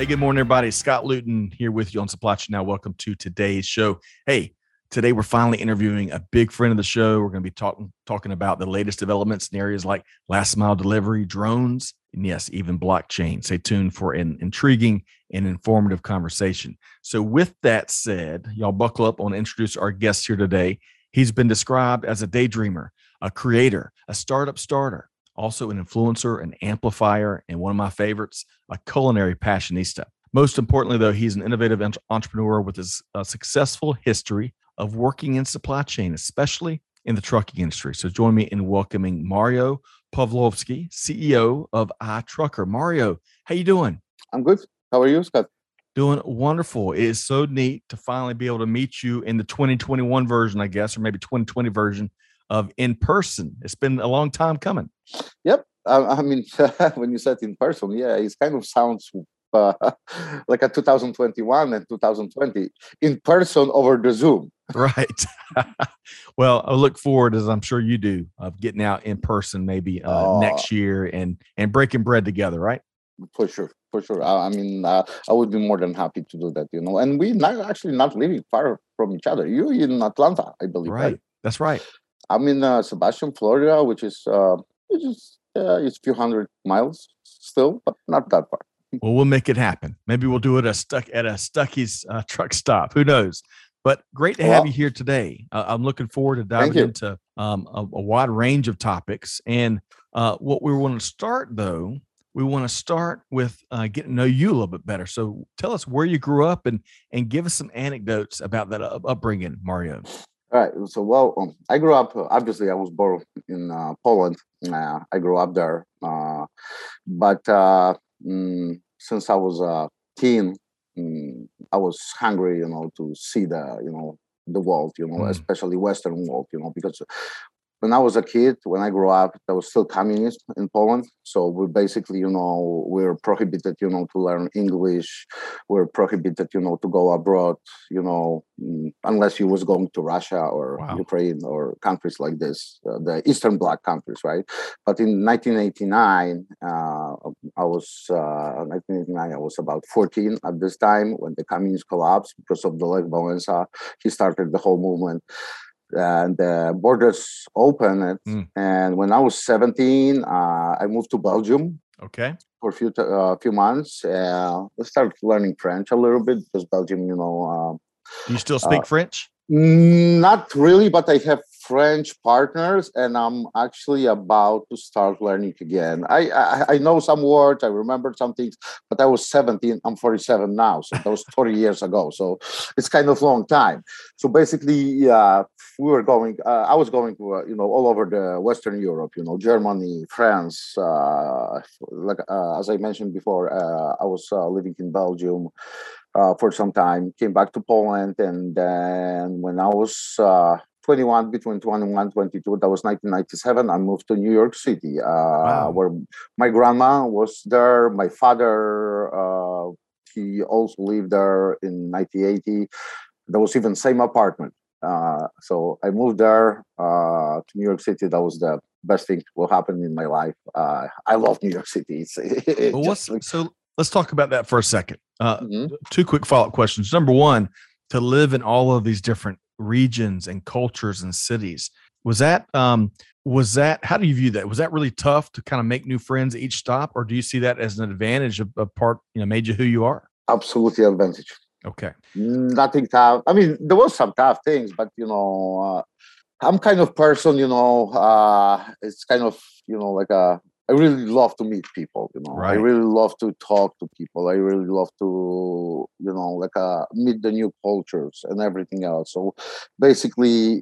Hey, good morning, everybody. Scott Luton here with you on Supply Chain Now. Welcome to today's show. Hey, today we're finally interviewing a big friend of the show. We're going to be talking talking about the latest developments in areas like last mile delivery, drones, and yes, even blockchain. Stay tuned for an intriguing and informative conversation. So, with that said, y'all buckle up. I want to introduce our guest here today. He's been described as a daydreamer, a creator, a startup starter, also an influencer, an amplifier, and one of my favorites, a culinary passionista. Most importantly, though, he's an innovative entrepreneur with his uh, successful history of working in supply chain, especially in the trucking industry. So join me in welcoming Mario Pavlovsky, CEO of iTrucker. Mario, how you doing? I'm good. How are you, Scott? Doing wonderful. It is so neat to finally be able to meet you in the 2021 version, I guess, or maybe 2020 version of in person. It's been a long time coming. Yep. I, I mean, when you said in person, yeah, it kind of sounds uh, like a 2021 and 2020 in person over the Zoom. Right. well, I look forward, as I'm sure you do, of getting out in person maybe uh, oh. next year and and breaking bread together. Right. For sure, for sure. I, I mean, uh, I would be more than happy to do that. You know, and we not actually not living far from each other. You in Atlanta, I believe. Right. right? That's right. I'm in uh, Sebastian, Florida, which is uh, which is uh, it's a few hundred miles still, but not that far. Well, we'll make it happen. Maybe we'll do it a stuck at a Stuckey's uh, truck stop. Who knows? But great to have well, you here today. Uh, I'm looking forward to diving into um, a, a, wide range of topics. And uh, what we want to start, though, we want to start with uh, getting to know you a little bit better. So tell us where you grew up and and give us some anecdotes about that upbringing, Mario. All right. So, well, um, I grew up. Obviously, I was born in uh, Poland. Uh, I grew up there, uh, but uh, mm, since I was a teen, mm, I was hungry, you know, to see the, you know, the world, you know, mm. especially Western world, you know, because when I was a kid, when I grew up, there was still communism in Poland. So we basically, you know, we're prohibited, you know, to learn English. We're prohibited, you know, to go abroad, you know, mm, unless you was going to Russia or wow. Ukraine or countries like this, uh, the Eastern Bloc countries, right? But in 1989, uh, I was uh, 1989. I was about 14 at this time when the communists collapsed because of the Lech Walesa. He started the whole movement and the borders opened. Mm. And when I was 17, uh, I moved to Belgium. Okay. For a few uh, few months, uh, I started learning French a little bit because Belgium, you know. Do you still speak uh, French? Not really, but I have French partners, and I'm actually about to start learning again. I, I, I know some words, I remember some things, but I was 17. I'm 47 now, so that was 30 years ago. So it's kind of long time. So basically, uh, we were going. Uh, I was going to uh, you know all over the Western Europe. You know, Germany, France. Uh, like uh, as I mentioned before, uh, I was living in Belgium uh, for some time, came back to Poland, and then when I was uh, 21, between 21 22, that was 1997, I moved to New York City, uh, wow. where my grandma was there, my father, uh, he also lived there in 1980. There was even same apartment. Uh, so I moved there uh, to New York City. That was the best thing will happen in my life. Uh, I love New York City. It's, well, what's, so let's talk about that for a second. Uh, mm-hmm. Two quick follow up questions. Number one, to live in all of these different regions and cultures and cities, was that um, was that how do you view that? Was that really tough to kind of make new friends each stop, or do you see that as an advantage of, of part you know made you who you are? Absolutely advantage. Okay. Nothing tough. I mean, there was some tough things, but you know, uh, I'm kind of person, you know, uh, it's kind of, you know, like a I really love to meet people. You know, right. I really love to talk to people. I really love to, you know, like uh, meet the new cultures and everything else. So basically,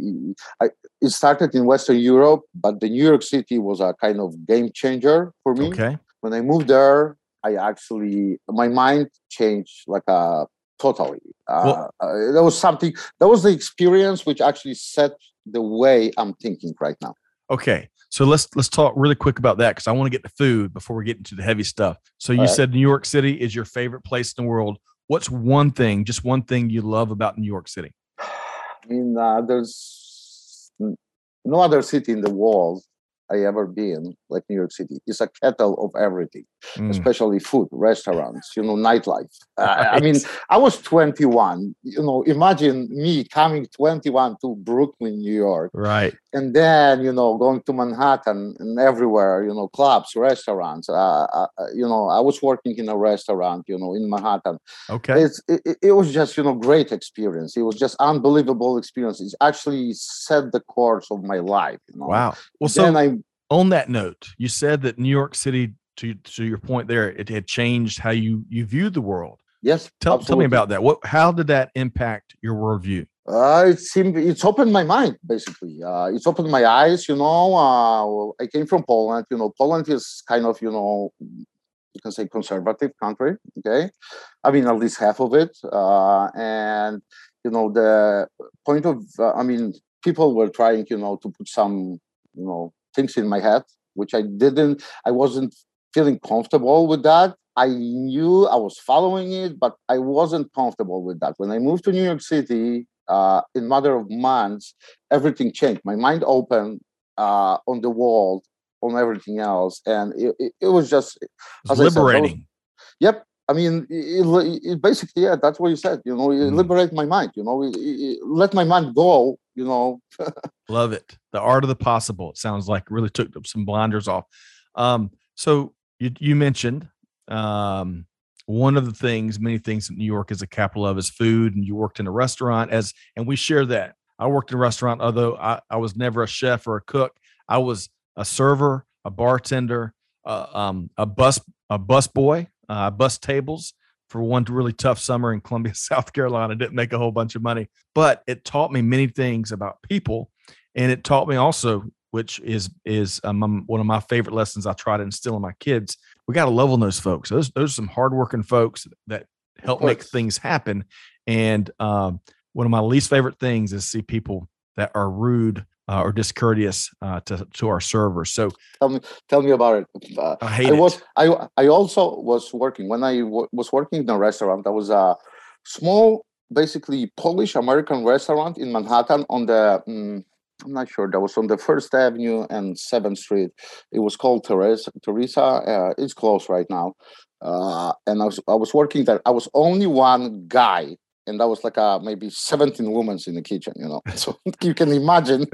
I, it started in Western Europe, but the New York City was a kind of game changer for me. Okay. When I moved there, I actually my mind changed like a totally. Uh, well, uh, that was something. That was the experience which actually set the way I'm thinking right now. Okay, so let's let's talk really quick about that because I want to get to food before we get into the heavy stuff. So you right. said New York City is your favorite place in the world. What's one thing, just one thing you love about New York City? I mean, uh, there's no other city in the world I ever been, like New York City. is a kettle of everything, mm. especially food, restaurants, you know, nightlife. Right. I mean, I was 21. You know, imagine me coming 21 to Brooklyn, New York. Right. And then, you know, going to Manhattan and everywhere, you know, clubs, restaurants. Uh, uh, uh you know, I was working in a restaurant, you know, in Manhattan. Okay. It's, it, it was just, you know, great experience. It was just unbelievable experience. It actually set the course of my life. You know? Wow. Well, then so I on that note, you said that New York City, to to your point there, it had changed how you you viewed the world. Yes. Tell, tell me about that. What how did that impact your worldview? Uh, it seemed it's opened my mind basically. Uh, it's opened my eyes. You know, uh, I came from Poland. You know, Poland is kind of you know you can say conservative country. Okay, I mean at least half of it. Uh, and you know the point of uh, I mean people were trying you know to put some you know things in my head, which I didn't, I wasn't feeling comfortable with that. I knew I was following it, but I wasn't comfortable with that. When I moved to New York City, uh, in matter of months, everything changed. My mind opened uh, on the world, on everything else, and it, it, it was just liberating. Said, was, yep, I mean, it, it, basically, yeah, that's what you said. You know, mm. liberate my mind. You know, let my mind go. You know. Love it. The art of the possible. It sounds like really took some blinders off. Um, so you you mentioned um, one of the things, many things that New York is a capital of is food, and you worked in a restaurant as, and we share that. I worked in a restaurant, although I, I was never a chef or a cook. I was a server, a bartender, uh, um, a bus a bus boy uh, bus tables for one really tough summer in Columbia, South Carolina. Didn't make a whole bunch of money, but it taught me many things about people, and it taught me also, which is is um, one of my favorite lessons I try to instill in my kids. We got to love on those folks. Those those are some hardworking folks that help make things happen. And um, one of my least favorite things is see people that are rude uh, or discourteous uh, to to our servers. So tell me, tell me about it. Uh, I hate I was, it. I I also was working when I w- was working in a restaurant. That was a small, basically Polish American restaurant in Manhattan on the. Um, I'm not sure. That was on the First Avenue and Seventh Street. It was called Teresa. Teresa. Uh, it's closed right now. Uh, and I was I was working there. I was only one guy and that was like a, maybe 17 women in the kitchen, you know. So you can imagine.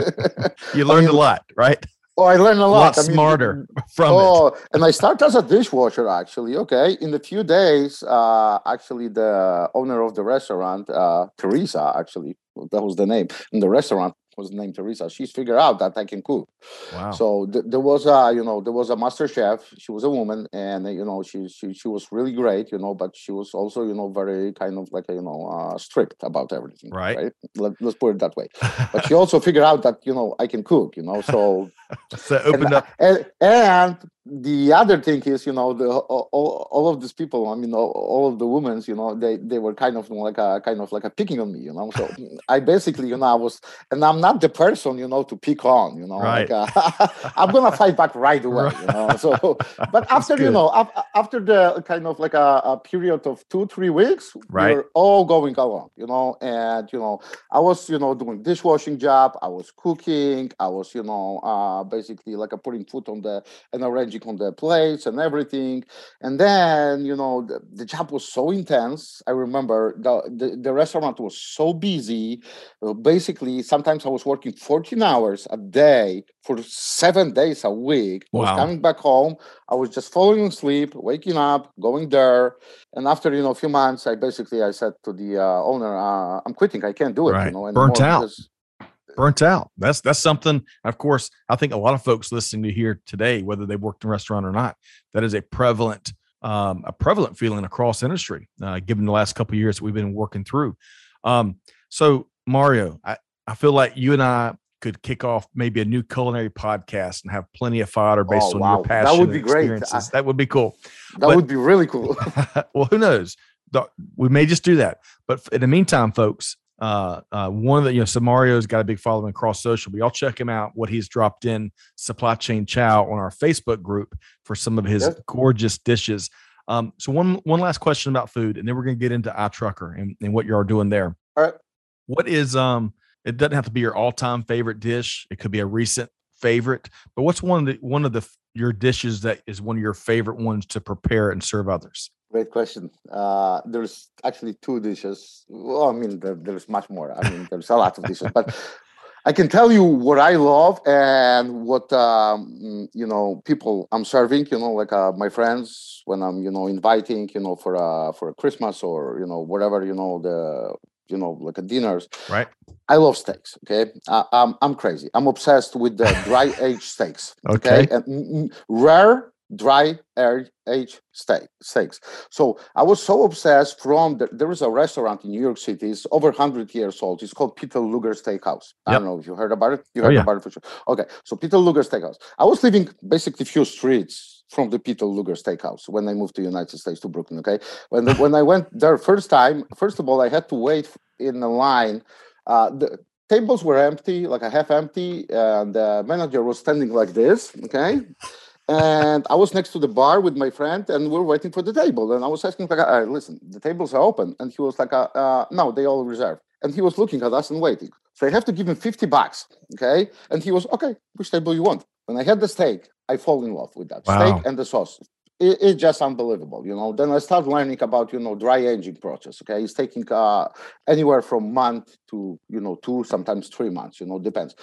you learned I mean, a lot, right? Oh, I learned a lot. A lot smarter mean, from oh, it. and I started as a dishwasher actually. Okay, in a few days, uh, actually, the owner of the restaurant, uh, Teresa, actually, that was the name in the restaurant was named Teresa. She's figured out that I can cook. Wow. So th- there was a, you know, there was a master chef. She was a woman, and you know, she she she was really great, you know, but she was also, you know, very kind of like, you know, uh, strict about everything. Right. Right. Let, us put it that way. but she also figured out that you know I can cook, you know, so. so opened and, up. And, and the other thing is, you know, the all, all of these people. I mean, all, all of the women, you know, they they were kind of like a kind of like a picking on me, you know. So I basically, you know, I was, and I'm not the person, you know, to pick on, you know. Right. Like, uh, I'm gonna fight back right away, you know. So, but after you know, after the kind of like a, a period of two three weeks, right. we're all going along, you know. And you know, I was, you know, doing dishwashing job. I was cooking. I was, you know, uh, basically like a putting food on the and arranging on the plates and everything. And then, you know, the, the job was so intense. I remember the, the, the restaurant was so busy. Uh, basically, sometimes I was working 14 hours a day for seven days a week. Wow. I was coming back home. I was just falling asleep, waking up, going there. And after, you know, a few months, I basically, I said to the uh, owner, uh, I'm quitting. I can't do it, right. you know, anymore. Burnt out burnt out. That's that's something. Of course, I think a lot of folks listening to here today, whether they worked in a restaurant or not, that is a prevalent um, a prevalent feeling across industry. Uh, given the last couple years we've been working through. Um, so Mario, I, I feel like you and I could kick off maybe a new culinary podcast and have plenty of fodder based oh, on wow. your passion. That would be great. I, that would be cool. That but, would be really cool. well, who knows? we may just do that. But in the meantime, folks, uh, uh, one of the you know, so Mario's got a big following across social. But y'all check him out. What he's dropped in supply chain chow on our Facebook group for some of his Yep. gorgeous dishes. Um, so one one last question about food, and then we're gonna get into iTrucker and, and what you are doing there. All right. What is um? It doesn't have to be your all time favorite dish. It could be a recent favorite. But what's one of the one of the your dishes that is one of your favorite ones to prepare and serve others? Great question. Uh, there's actually two dishes. Well, I mean, there, there's much more. I mean, there's a lot of dishes, but I can tell you what I love and what um, you know people I'm serving. You know, like uh, my friends when I'm you know inviting you know for a for a Christmas or you know whatever you know the you know like a dinners. Right. I love steaks. Okay, uh, I'm I'm crazy. I'm obsessed with the dry aged steaks. Okay. and mm, mm, rare dry air aged steak steaks. So I was so obsessed from the, there is a restaurant in New York City. It's over 100 years old. It's called Peter Luger Steakhouse. I don't know if you heard about it. You Oh, heard yeah. about it for sure. Okay, so Peter Luger Steakhouse. I was living basically few streets from the Peter Luger Steakhouse when I moved to the United States to Brooklyn. Okay, when the, when I went there first time, first of all, I had to wait in the line. Uh, the tables were empty, like a half empty, and the manager was standing like this. Okay, and I was next to the bar with my friend, and we are waiting for the table. And I was asking, like, uh, "Listen, the tables are open," and he was like, uh, uh, "No, they all reserved." And he was looking at us and waiting. So I have to give him fifty bucks. Okay, and he was okay. Which table you want? When I had the steak, I fall in love with that Wow. steak and the sauce. It, it's just unbelievable, you know. Then I start learning about you know dry aging process. Okay, it's taking uh, anywhere from month to you know two, sometimes three months. You know, depends.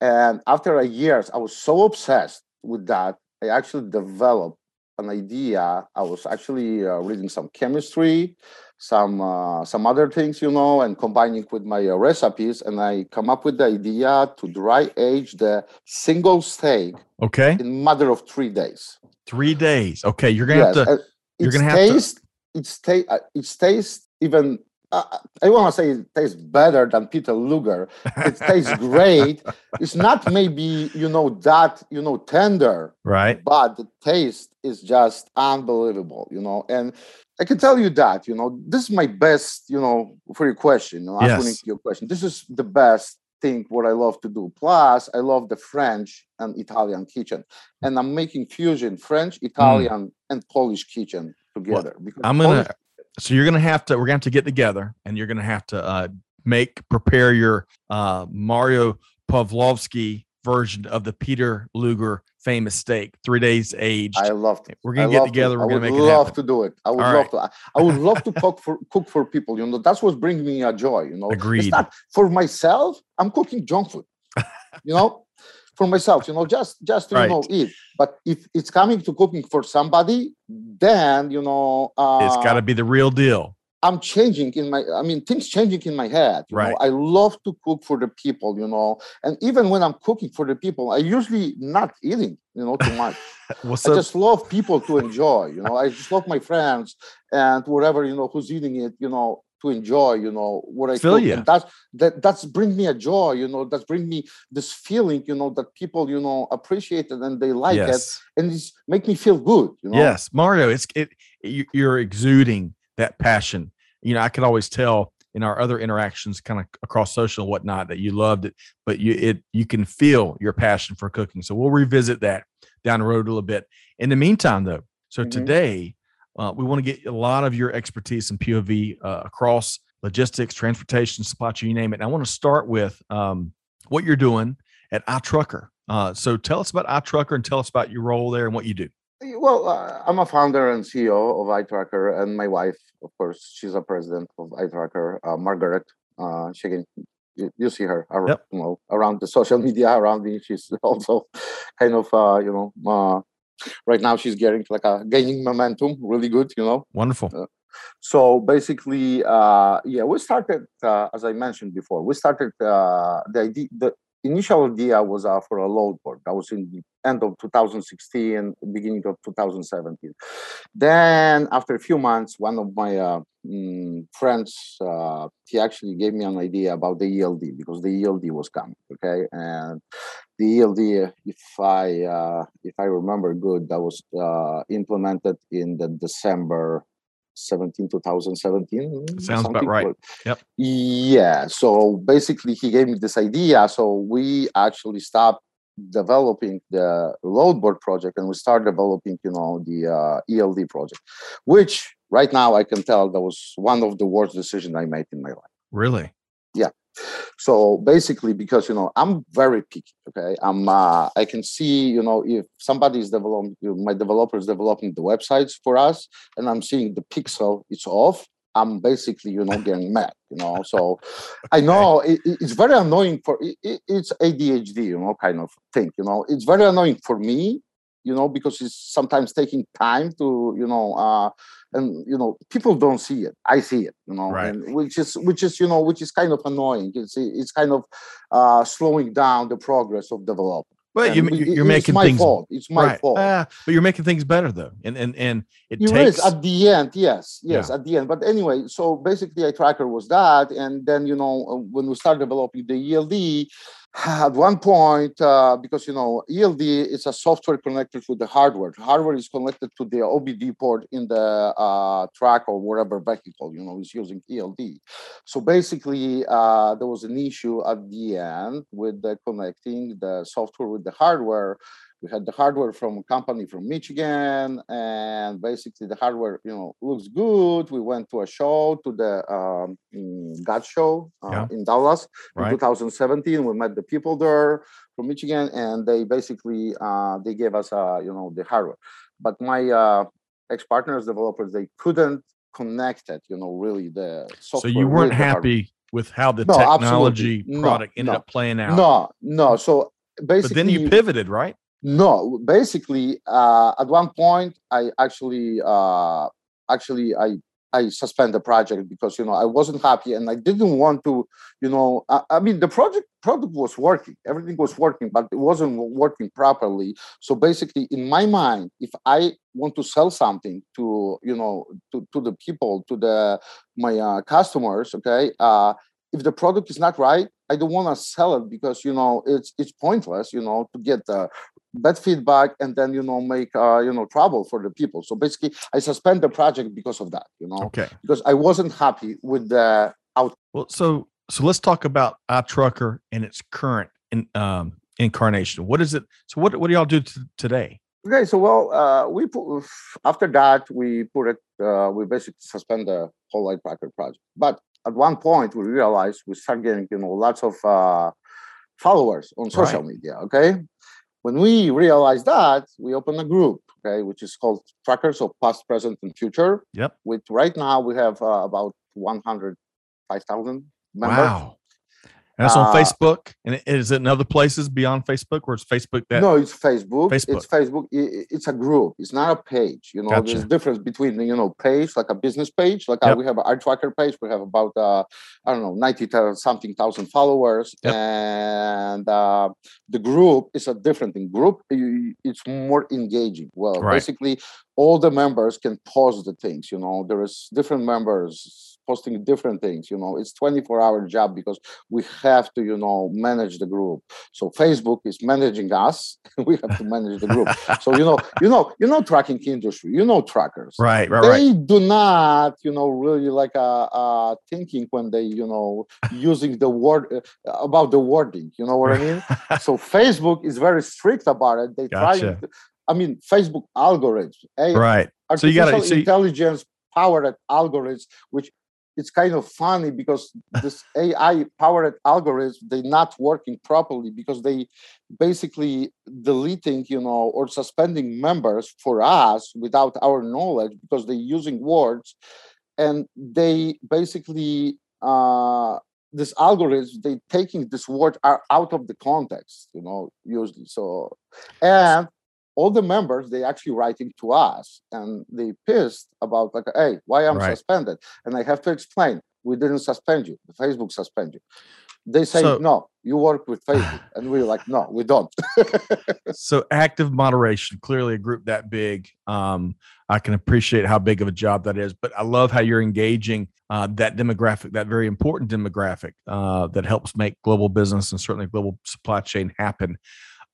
And after a years, I was so obsessed with that, I actually developed an idea. I was actually uh, reading some chemistry, some uh, some other things, you know, and combining with my uh, recipes, and I come up with the idea to dry age the single steak Okay. in matter of three days. Three days. Okay. You're gonna have to. you're it's gonna have to- taste, It's taste. Uh, it's taste even. Uh, I want to say it tastes better than Peter Luger. It tastes great. It's not maybe you know that you know tender, right. but the taste is just unbelievable. You know, and I can tell you that you know this is my best. You know, for your question, you know, answering Yes. your question, this is the best thing what I love to do. Plus, I love the French and Italian kitchen, and I'm making fusion French, Italian, and Polish kitchen together. because I'm gonna. Polish- So you're gonna have to. We're gonna have to get together, and you're gonna have to uh, make prepare your uh, Mario Pavlovsky version of the Peter Luger famous steak, three days aged. I love it. We're gonna get love to- together. I We're gonna would make it love to do it. I would All love to. I- I would love to cook for cook for people. You know, that's what's bringing me a joy. You know, Agreed. It's not for myself. I'm cooking junk food. you know, for myself. You know, just just to Right. you know eat. But if it's coming to cooking for somebody, then you know, uh, it's got to be the real deal. I'm changing in my, I mean, things changing in my head. You Right. know, I love to cook for the people, you know, and even when I'm cooking for the people, I usually not eating, you know, too much. Well, I so just love people to enjoy, you know, I just love my friends and whatever, you know, who's eating it, you know, to enjoy, you know, what I Feel ya. That's, that, that's bring me a joy, you know, that's bring me this feeling, you know, that people, you know, appreciate it and they like it and it's make me feel good, you know. yes, Mario. It's it. you- You're exuding that passion. You know, I could always tell in our other interactions, kind of across social and whatnot, that you loved it. But you it you can feel your passion for cooking. So we'll revisit that down the road a little bit. In the meantime, though, so Mhm. today uh, we want to get a lot of your expertise in POV uh, across logistics, transportation, supply chain, you name it. And I want to start with um, what you're doing at iTrucker. Uh, so tell us about iTrucker and tell us about your role there and what you do. Well, uh, I'm a founder and CEO of iTrucker, and my wife, of course, she's a president of iTrucker, uh, Margaret. Uh, she can, you, you see her, ar- Yep. you know, around the social media around me. She's also kind of, uh, you know, uh, right now she's getting like a gaining momentum, really good, you know. Wonderful. So basically, uh, yeah, we started, uh, as I mentioned before, we started uh, the idea. The initial idea was uh, for a load board. That was in the end of 2016, beginning of 2017. Then, after a few months, one of my uh, mm, friends uh, he actually gave me an idea about the ELD because the ELD was coming. Okay, and the ELD, if I uh, if I remember good, that was uh, implemented in the December 2017 2017 sounds about right. like, yep. Yeah so basically he gave me this idea so we actually stopped developing the load board project and we started developing you know the uh, eld project which right now i can tell that was one of the worst decisions i made in my life. Really? Yeah so basically because you know i'm very picky okay? I'm uh, i can see you know if somebody is developing my developer is developing the websites for us and i'm seeing the pixel it's off i'm basically you know getting mad you know? So i know it, it's very annoying for it, it's adhd you know kind of thing you know? It's very annoying for me you know because it's sometimes taking time to you know uh and you know people don't see it i see it you know right. and which is which is you know which is kind of annoying it's it's kind of uh slowing down the progress of development well, you, you're making it's things. Fault. It's my right. fault. Uh, but you're making things better though, and and and it, it takes at the end. Yes, yes, yeah. at the end. But anyway, so basically, iTrucker was that, and then you know uh, when we started developing the ELD, at one point, uh, because you know ELD is a software connected to the hardware. Hardware is connected to the OBD port in the uh, track or whatever vehicle you know is using ELD. So basically, uh, there was an issue at the end with the connecting the software with the hardware we had the hardware from a company from Michigan, and basically the hardware, you know, looks good. We went to a show, to the um, GATS show uh, yeah. in Dallas right. in 2017. We met the people there from Michigan, and they basically uh, they gave us, uh, you know, the hardware. But my uh, ex-partners, developers, they couldn't connect it, you know, really the software. So you weren't happy with how the no, technology absolutely. product no, ended no. up playing out. No, no. So basically, but then you pivoted, right? No, basically, uh, at one point, I actually, uh, actually, I I suspend the project because you know I wasn't happy and I didn't want to, you know, I, I, mean the project product was working, everything was working, but it wasn't working properly. So basically, in my mind, if I want to sell something to you know to, to the people, to the my uh, customers, okay, uh, if the product is not right, I don't want to sell it because you know it's it's pointless, you know, to get the bad feedback and then you know make uh, you know trouble for the people. So basically i suspend the project because of that you know? Okay. Because i wasn't happy with the out well so so let's talk about iTrucker and its current in, um, incarnation. What is it so what, what do y'all do t- today? Okay so well uh, we put after that we put it uh, we basically suspend the whole iTrucker project. But at one point we realized we start getting you know lots of uh, followers on social right. media okay when we realized that, we opened a group, okay, which is called Trackers of Past, Present, and Future. Yep. With right now we have uh, about 105,000 members. Wow. And that's on uh, Facebook. And is it in other places beyond Facebook, or is Facebook that? No, it's Facebook. Facebook. It's Facebook. It's a group. It's not a page. You know, gotcha. there's a difference between you know page like a business page. Like uh, yep. we have our tracker page. We have about uh, I don't know ninety something thousand followers, yep. and uh, the group is a different thing. Group it's more engaging. Well, right. basically, all the members can post the things. You know, there is different members posting different things you know it's 24 hour job because we have to you know manage the group so facebook is managing us we have to manage the group so you know you know you know tracking industry you know trackers right right they right. do not you know really like uh, uh thinking when they you know using the word uh, about the wording you know what i mean so facebook is very strict about it they gotcha. try to, I mean, Facebook algorithms, right? Artificial so you got to intelligence powered algorithms, which it's kind of funny because this AI powered algorithms they're not working properly because they basically deleting you know or suspending members for us without our knowledge because they're using words. And they basically uh, this algorithm they taking this word out of the context you know usually. So and all the members they actually writing to us and they pissed about like hey why i'm right. suspended? And i have to explain we didn't suspend you. The facebook suspend you. They say so, no you work with facebook. And we're like no we don't. So active moderation clearly a group that big. Um, i can appreciate how big of a job that is but i love how you're engaging uh, that demographic that very important demographic uh, that helps make global business and certainly global supply chain happen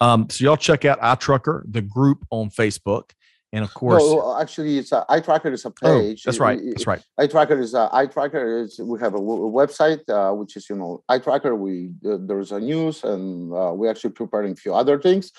um, so y'all check out iTrucker, the group on Facebook, And of course, no, actually, it's a, iTrucker is a oh, page. that's right. That's right. iTrucker is a iTrucker is we have a, w- a website uh, which is you know iTrucker. We uh, there's a news and uh, we're actually preparing a few other things,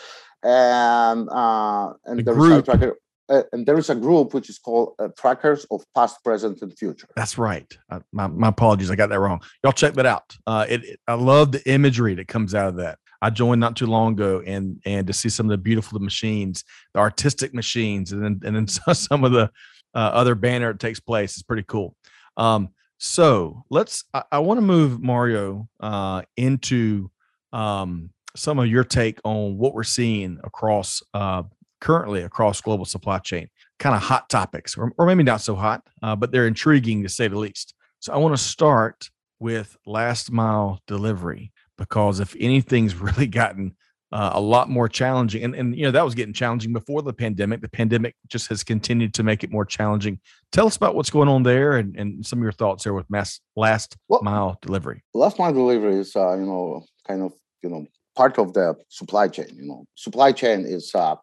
and uh, and The there's group. eye tracker. Uh, and there is a group which is called uh, Trackers of Past, Present, and Future. That's right. Uh, my, my apologies. I got that wrong. Y'all check that out. Uh, it, it- I love the imagery that comes out of that. I joined not too long ago, and and to see some of the beautiful machines, the artistic machines, and then and then some of the uh, other banner that takes place is pretty cool. Um, so let's. I, I want to move Mario uh, into um, some of your take on what we're seeing across uh, currently across global supply chain. Kind of hot topics, or, or maybe not so hot, uh, but they're intriguing to say the least. So I want to start with last mile delivery because if anything's really gotten uh, a lot more challenging, and, and you know that was getting challenging before the pandemic. The pandemic just has continued to make it more challenging. Tell us about what's going on there and, and some of your thoughts there with mass last Well, mile delivery. last mile delivery is uh, you know kind of you know part of the supply chain you know supply chain is uh,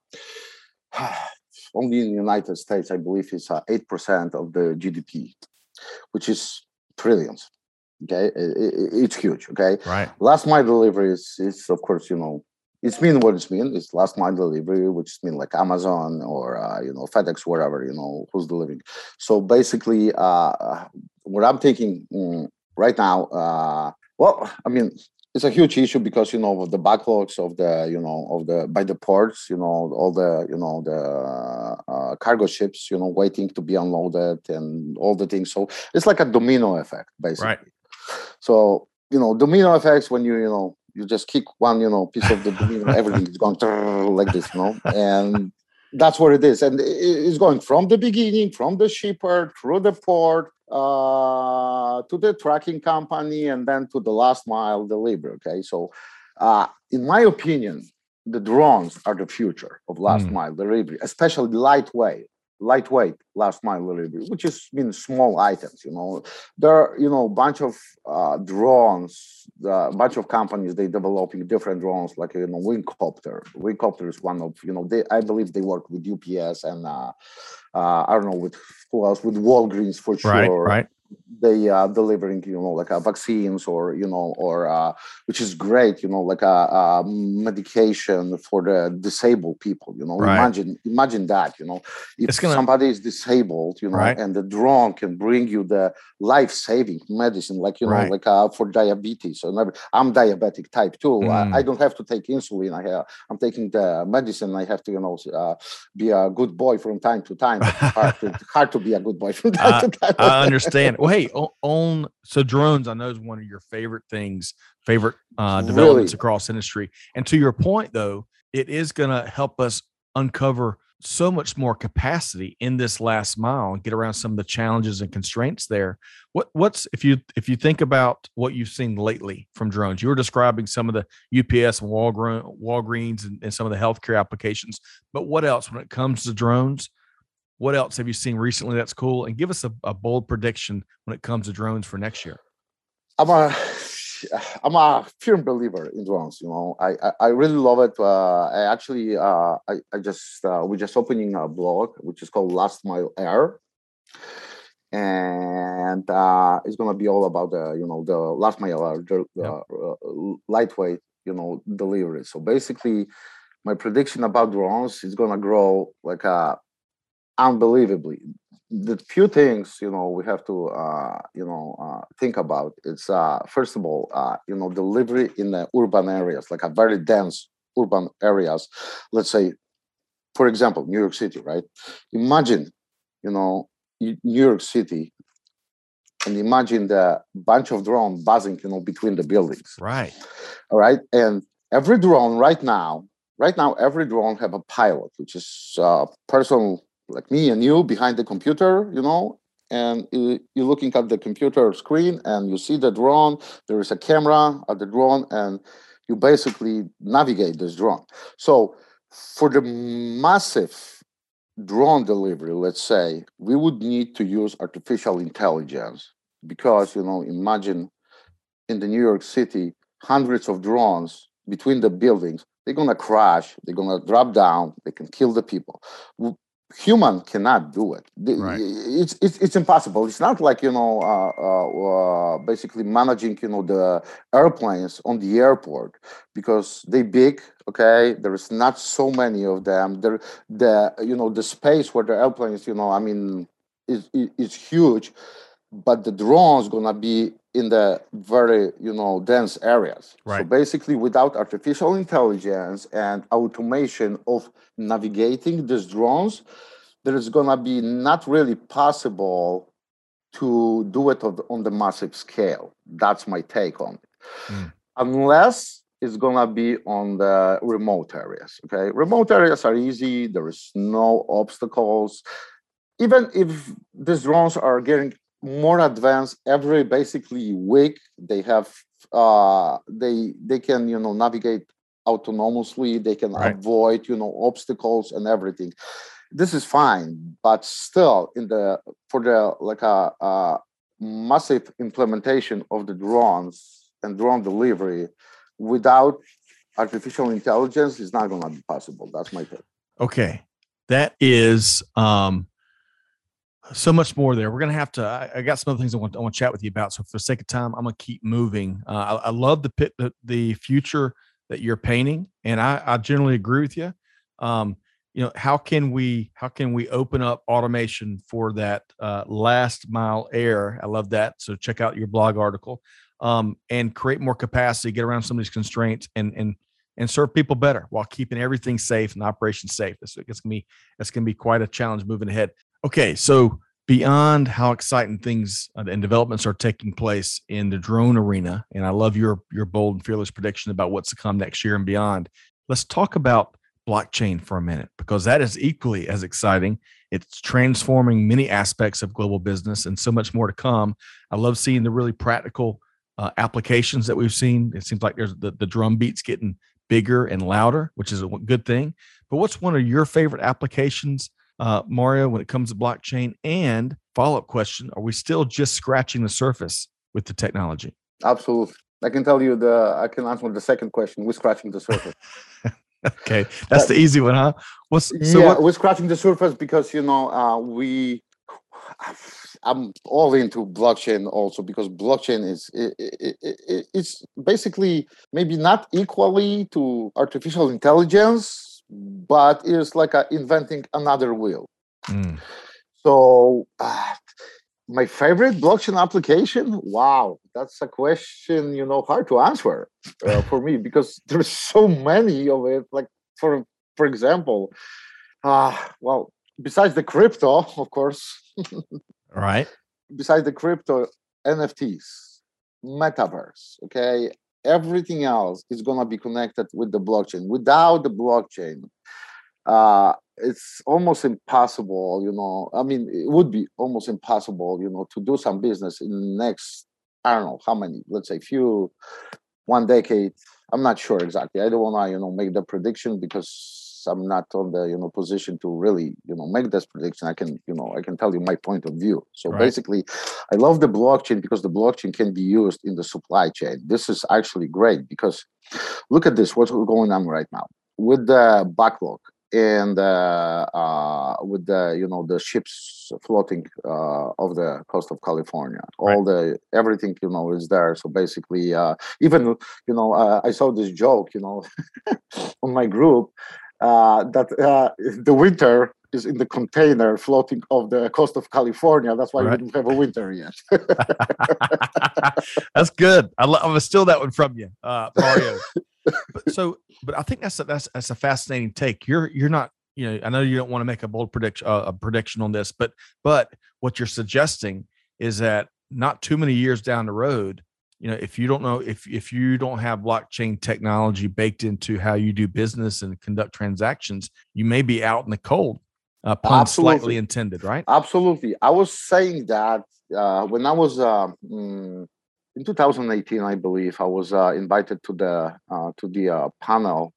only in the united states i believe is uh, 8% of the gdp which is trillions okay? It's huge okay? Right. last mile delivery is, is of course you know it's mean what it's mean. It's last mile delivery which mean like amazon or uh, you know fedex whatever you know who's delivering. So basically uh, uh, what i'm thinking mm, right now uh, well i mean it's a huge issue because you know of the backlogs of the you know of the by the ports you know all the you know the uh, cargo ships you know waiting to be unloaded and all the things. So it's like a domino effect basically. Right. So you know domino effects when you you know you just kick one you know piece of the domino everything is going like this you know? And that's what it is. And it's going from the beginning from the shipper through the port uh, to the tracking company and then to the last mile delivery okay? So uh, in my opinion the drones are the future of last Mm. mile delivery especially lightweight lightweight last mile delivery which is means small items you know there are you know a bunch of uh, drones a bunch of companies they developing different drones like you know wingcopter wingcopter is one of you know they i believe they work with ups and uh, uh, i don't know with who else with walgreens for sure Right. Right. They are delivering you know like uh, vaccines or you know or uh, which is great you know like a, a medication for the disabled people you know Right. imagine imagine that you know if gonna- somebody is disabled you know Right. and the drone can bring you the life-saving medicine like you know Right. like uh, for diabetes so i'm diabetic type 2 Mm. I, I don't have to take insulin i have i'm taking the medicine i have to you know uh, be a good boy from time to time hard to, hard to be a good boy from time to time I understand. Well, hey, on so drones, I know is one of your favorite things, favorite uh, developments Really. across industry. And to your point, though, it is going to help us uncover so much more capacity in this last mile and get around some of the challenges and constraints there. What what's if you if you think about what you've seen lately from drones? You were describing some of the UPS and Walgreens, Walgreens and, and some of the healthcare applications, but what else when it comes to drones? What else have you seen recently that's cool? And give us a, a bold prediction when it comes to drones for next year. I'm a I'm a firm believer in drones. You know, I I, I really love it. Uh, I actually uh, I I just uh, we're just opening a blog which is called Last Mile Air, and uh, it's gonna be all about the you know the last mile air, the Yep. uh, uh, lightweight you know delivery. So basically, my prediction about drones is gonna grow like uh, unbelievably. The few things you know we have to uh, you know uh, think about it's uh, first of all uh, you know delivery in the urban areas like a very dense urban areas. Let's say for example new york city right? Imagine you know new york city and imagine the bunch of drone buzzing you know between the buildings. Right. all right? And every drone right now right now every drone have a pilot which is a person like me and you behind the computer you know and you- you're looking at the computer screen and you see the drone there is a camera at the drone and you basically navigate this drone. So for the massive drone delivery let's say we would need to use artificial intelligence because you know imagine in the new york city hundreds of drones between the buildings they're going to crash they're going to drop down they can kill the people human cannot do it. Right. It's, it's it's impossible. It's not like you know, uh, uh, uh, basically managing you know the airplanes on the airport because they big. Okay, there is not so many of them. There, the you know the space where the airplanes, you know, I mean, is is huge, but the drones gonna be in the very you know dense areas. Right. so basically without artificial intelligence and automation of navigating these drones there is going to be not really possible to do it on the massive scale. That's my take on it. Mm. unless it's going to be on the remote areas okay? Remote areas are easy. There is no obstacles. Even if these drones are getting more advanced every basically week. They have uh they they can you know navigate autonomously. They can right. avoid you know obstacles and everything. This is fine but still in the for the like a, a massive implementation of the drones and drone delivery without artificial intelligence is not going to be possible. That's my take. Okay. That is um so much more there. We're gonna have to. I, I, got some other things I want, I want to chat with you about. So for the sake of time, I'm gonna keep moving. Uh, I, I, love the pit the, the future that you're painting, and I, I generally agree with you. Um, you know, how can we how can we open up automation for that uh, last mile air? I love that. So check out your blog article um, and create more capacity, get around some of these constraints, and and and serve people better while keeping everything safe and operations safe. It's, it's gonna be it's gonna be quite a challenge moving ahead. Okay, so beyond how exciting things uh, and developments are taking place in the drone arena, and I love your your bold and fearless prediction about what's to come next year and beyond. Let's talk about blockchain for a minute because that is equally as exciting. It's transforming many aspects of global business and so much more to come. I love seeing the really practical uh, applications that we've seen. It seems like there's the, the drum beats getting bigger and louder, which is a good thing. But what's one of your favorite applications uh, Mario, when it comes to blockchain? And follow up question: Are we still just scratching the surface with the technology? Absolutely. I can tell you the. I can answer the second question. We're scratching the surface. okay, that's the easy one, huh? What's so yeah? What? We're scratching the surface because you know uh, we. I'm all into blockchain also because blockchain is it, it, it, it's basically maybe not equally to artificial intelligence but it's like a, inventing another wheel. Mm. So, uh, my favorite blockchain application? Wow, that's a question you know hard to answer uh, for me because there's so many of it. Like for for example, uh, well, besides the crypto, of course. right. Besides the crypto, NFTs, metaverse. Okay, everything else is going to be connected with the blockchain. Without the blockchain uh, it's almost impossible you know i mean it would be almost impossible you know to do some business in the next i don't know how many let's say few one decade. I'm not sure exactly. I don't want to you know make the prediction because I'm not on the you know position to really you know make this prediction. I can you know I can tell you my point of view. So right. basically, I love the blockchain because the blockchain can be used in the supply chain. This is actually great because look at this. What's going on right now with the backlog and uh, uh, with the you know the ships floating uh, off the coast of California. Right. All the everything you know is there. So basically, uh, even you know uh, I saw this joke you know on my group uh, that uh, the winter is in the container floating off the coast of California. That's why right. we didn't have a winter yet. that's good. I am gonna steal that one from you, uh, Mario. but, so, but I think that's a, that's that's a fascinating take. You're you're not you know I know you don't want to make a bold prediction uh, a prediction on this, but but what you're suggesting is that not too many years down the road, you know if you don't know if if you don't have blockchain technology baked into how you do business and conduct transactions you may be out in the cold uh, pun absolutely. slightly intended right? Absolutely. I was saying that uh, when i was uh, in 2018 i believe i was uh, invited to the uh, to the uh, panel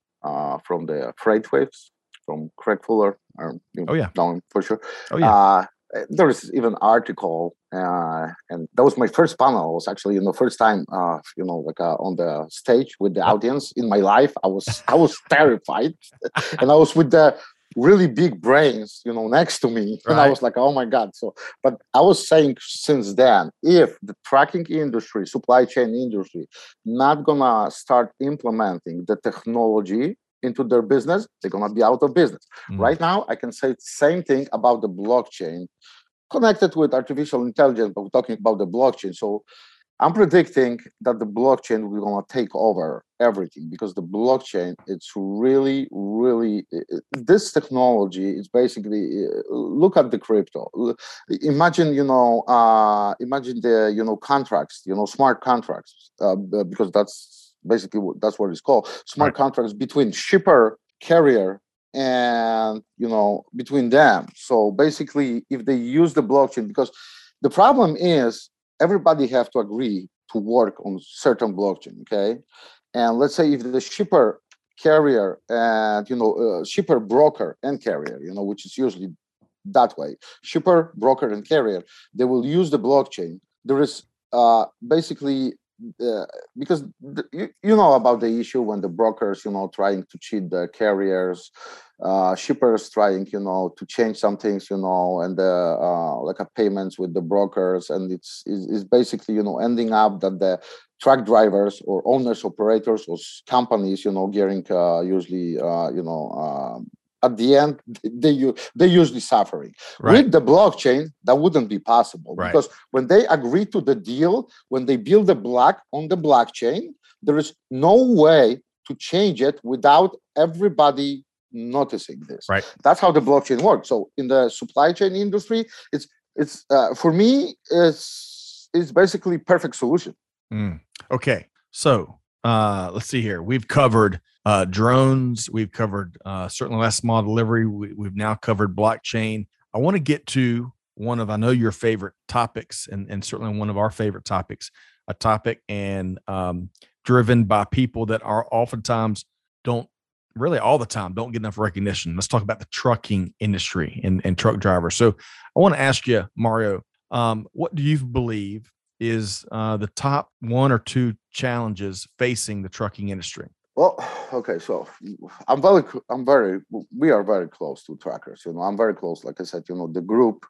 from the FreightWaves from craig fuller or, oh yeah. Known for sure. Oh yeah there was even article uh, and that was my first panel it was actually you know first time uh, you know like uh, on the stage with the audience in my life i was i was terrified and i was with the really big brains, you know, next to me. And I was like, oh my God. So, but I was saying since then, if the trucking industry, supply chain industry, not gonna start implementing the technology into their business, they're gonna be out of business. Mm. Right now, I can say the same thing about the blockchain connected with artificial intelligence, but we're talking about the blockchain. So I'm predicting that the blockchain will gonna take over everything because the blockchain it's really really this technology is basically look at the crypto imagine you know uh, imagine the you know contracts you know smart contracts uh, because that's basically what, that's what it's called. Smart right. contracts between shipper carrier and you know between them. So basically if they use the blockchain because the problem is everybody have to agree to work on certain blockchain okay? And let's say if the shipper carrier and you know uh, shipper broker and carrier you know which is usually that way shipper broker and carrier they will use the blockchain. There is uh, basically uh, because the, you, you know about the issue when the brokers you know trying to cheat the carriers uh, shippers trying you know to change some things you know and the uh, like a payments with the brokers and it's, it's basically you know ending up that the truck drivers or owners operators or companies you know getting uh, usually uh, you know um, at the end they use they usually suffering right. with the blockchain that wouldn't be possible right. because when they agree to the deal when they build the block on the blockchain there is no way to change it without everybody noticing this. Right. That's how the blockchain works. So in the supply chain industry, it's it's uh, for me it's it's basically perfect solution. Mm. Okay, so uh, let's see here. We've covered uh, drones. We've covered uh, certainly last mile delivery. We, we've now covered blockchain. I want to get to one of I know your favorite topics, and and certainly one of our favorite topics. A topic and um, driven by people that are oftentimes don't really all the time don't get enough recognition. Let's talk about the trucking industry and, and truck drivers. So I want to ask you, Mario, um, what do you believe is uh, the top one or two challenges facing the trucking industry? Well, okay, so I'm very, I'm very, we are very close to trackers. You know, I'm very close. Like I said, you know, the group,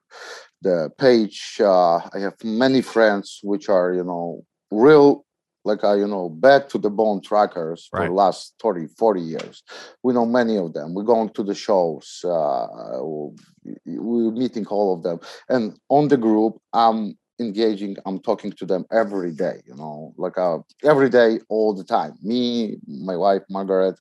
the page. Uh, I have many friends which are, you know, real like uh, you know back to the bone trackers for the last 30 40 years we know many of them we're going to the shows uh, we're meeting all of them and on the group i'm engaging i'm talking to them every day you know like uh, every day all the time. Me my wife margaret.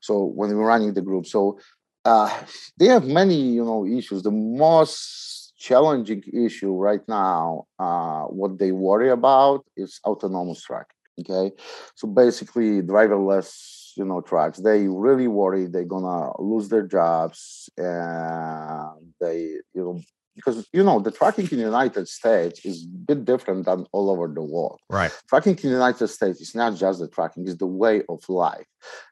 So when we're running the group so uh, they have many you know issues. The most challenging issue right now uh, what they worry about is autonomous tracking okay? So basically driverless you know trucks. They really worry they're gonna lose their jobs and they you know because you know the trucking in the united states is a bit different than all over the world right trucking in the united states is not just the trucking it's the way of life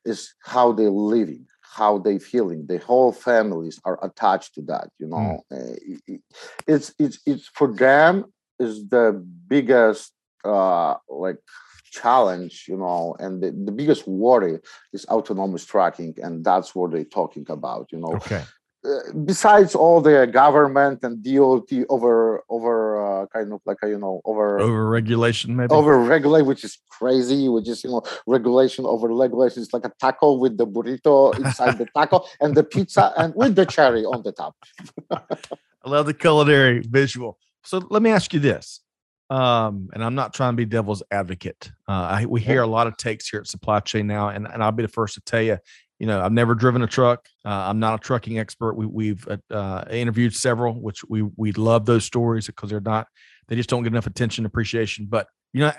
it's how they're living how they feeling the whole families are attached to that you know mm. it's it's it's for them is the biggest uh like challenge, you know, and the, the biggest worry is autonomous tracking, and that's what they're talking about, you know. Okay. Uh, besides all the government and DOT over over uh, kind of like a, you know over over regulation maybe over regulate which is crazy which is you know regulation over regulation it's like a taco with the burrito inside the taco and the pizza and with the cherry on the top. I love the culinary visual. So let me ask you this: um, and I'm not trying to be devil's advocate. Uh, I, we hear a lot of takes here at Supply Chain now, and, and I'll be the first to tell you, you know, I've never driven a truck. Uh, I'm not a trucking expert. We, we've uh, uh interviewed several, which we we love those stories because they're not, they just don't get enough attention, appreciation. But you know,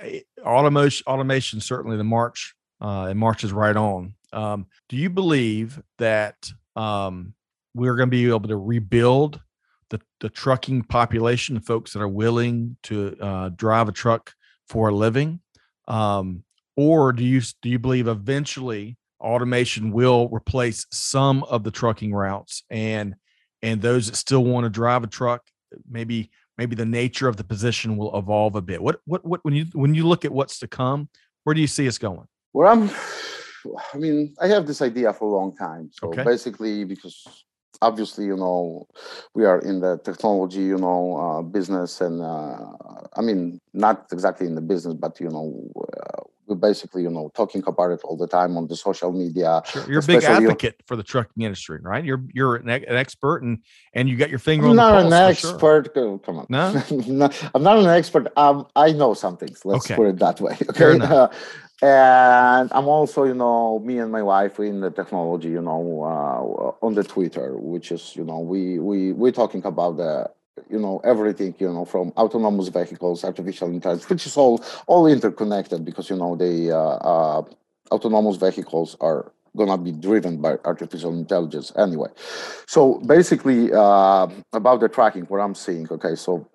automation, automation certainly the march, uh, and march is right on. Um, do you believe that um, we're going to be able to rebuild the, the trucking population, the folks that are willing to uh, drive a truck for a living? Um, or do you do you believe eventually automation will replace some of the trucking routes and and those that still want to drive a truck, maybe maybe the nature of the position will evolve a bit. What what what when you when you look at what's to come, where do you see us going? Well, I'm I mean, I have this idea for a long time. So okay. basically, because obviously, you know, we are in the technology, you know, uh, business, and uh, I mean, not exactly in the business, but you know, uh, basically, you know, talking about it all the time on the social media. Sure. You're a big advocate for the trucking industry, right? You're you're an, an expert, and and you got your finger I'm on not the pulse. an expert. Sure. Come on, No? No, I'm not an expert. Um, I know some things. Let's Okay. put it that way. Okay. and I'm also, you know, me and my wife in the technology, you know, uh, on the Twitter, which is, you know, we we we're talking about the, you know, everything, you know, from autonomous vehicles, artificial intelligence, which is all all interconnected because you know the uh, uh, autonomous vehicles are gonna be driven by artificial intelligence anyway. So basically, uh, about the tracking, what I'm seeing, okay, so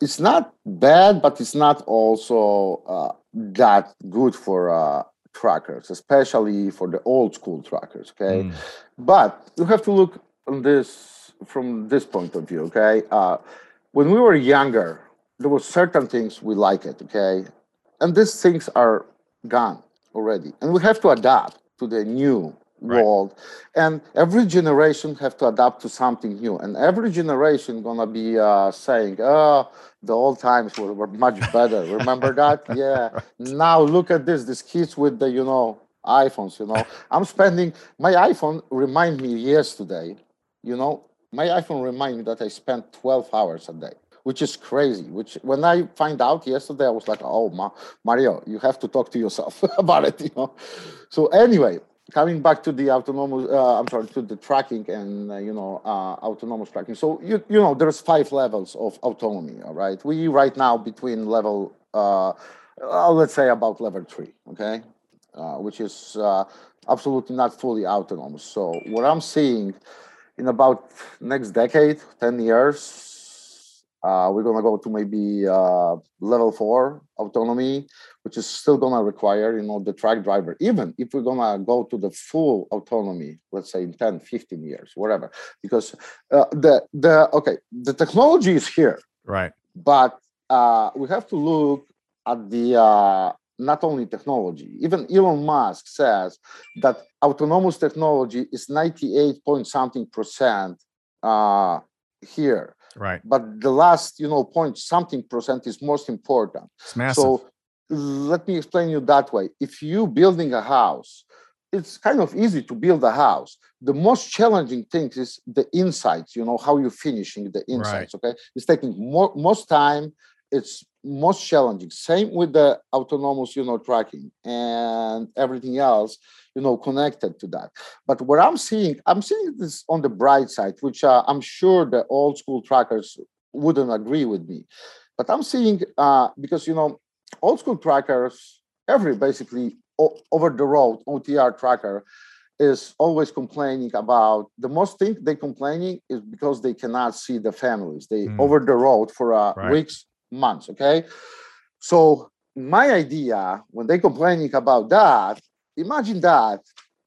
it's not bad, but it's not also uh, that good for uh, trackers, especially for the old school trackers, okay? Mm. But you have to look on this from this point of view, okay? Uh, when we were younger, there were certain things we like it, okay? And these things are gone already. And we have to adapt to the new Right. world. And every generation have to adapt to something new. And every generation gonna be uh, saying, oh, the old times were, were much better. Remember that? Yeah. Now look at this, these kids with the, you know, iPhones, you know. I'm spending my iPhone remind me yesterday, you know, my iPhone remind me that I spent 12 hours a day, which is crazy. Which when I find out yesterday, I was like, oh Ma- Mario, you have to talk to yourself about it, you know. So anyway, coming back to the autonomous, uh, I'm sorry, to the tracking and uh, you know uh, autonomous tracking. So you you know there's five levels of autonomy. All right, we right now between level, uh, uh, let's say about level three. Okay, uh, which is absolutely not fully autonomous. So what I'm seeing in about next decade, ten years, uh, we're gonna go to maybe uh, level four autonomy, which is still gonna require, you know, the truck driver. Even if we're gonna go to the full autonomy, let's say in 10, 15 years, whatever, because uh, the the okay, the technology is here Right. but uh, we have to look at the uh, not only technology. Even Elon Musk says that autonomous technology is 98 point something percent uh, here, Right. but the last you know point something percent is most important. It's massive. So let me explain you that way. If you building a house, it's kind of easy to build a house. The most challenging thing is the insights, you know, how you're finishing the insights. Okay. It's taking more most time, it's most challenging. Same with the autonomous, you know, tracking and everything else, you know, connected to that. But what I'm seeing, I'm seeing this on the bright side, which uh, I'm sure the old school trackers wouldn't agree with me. But I'm seeing uh, because you know old school trackers, every basically o- over the road OTR tracker is always complaining about the most thing they complaining is because they cannot see the families. They Mm. over the road for uh, Right. weeks, months. Okay, so my idea when they complaining about that, imagine that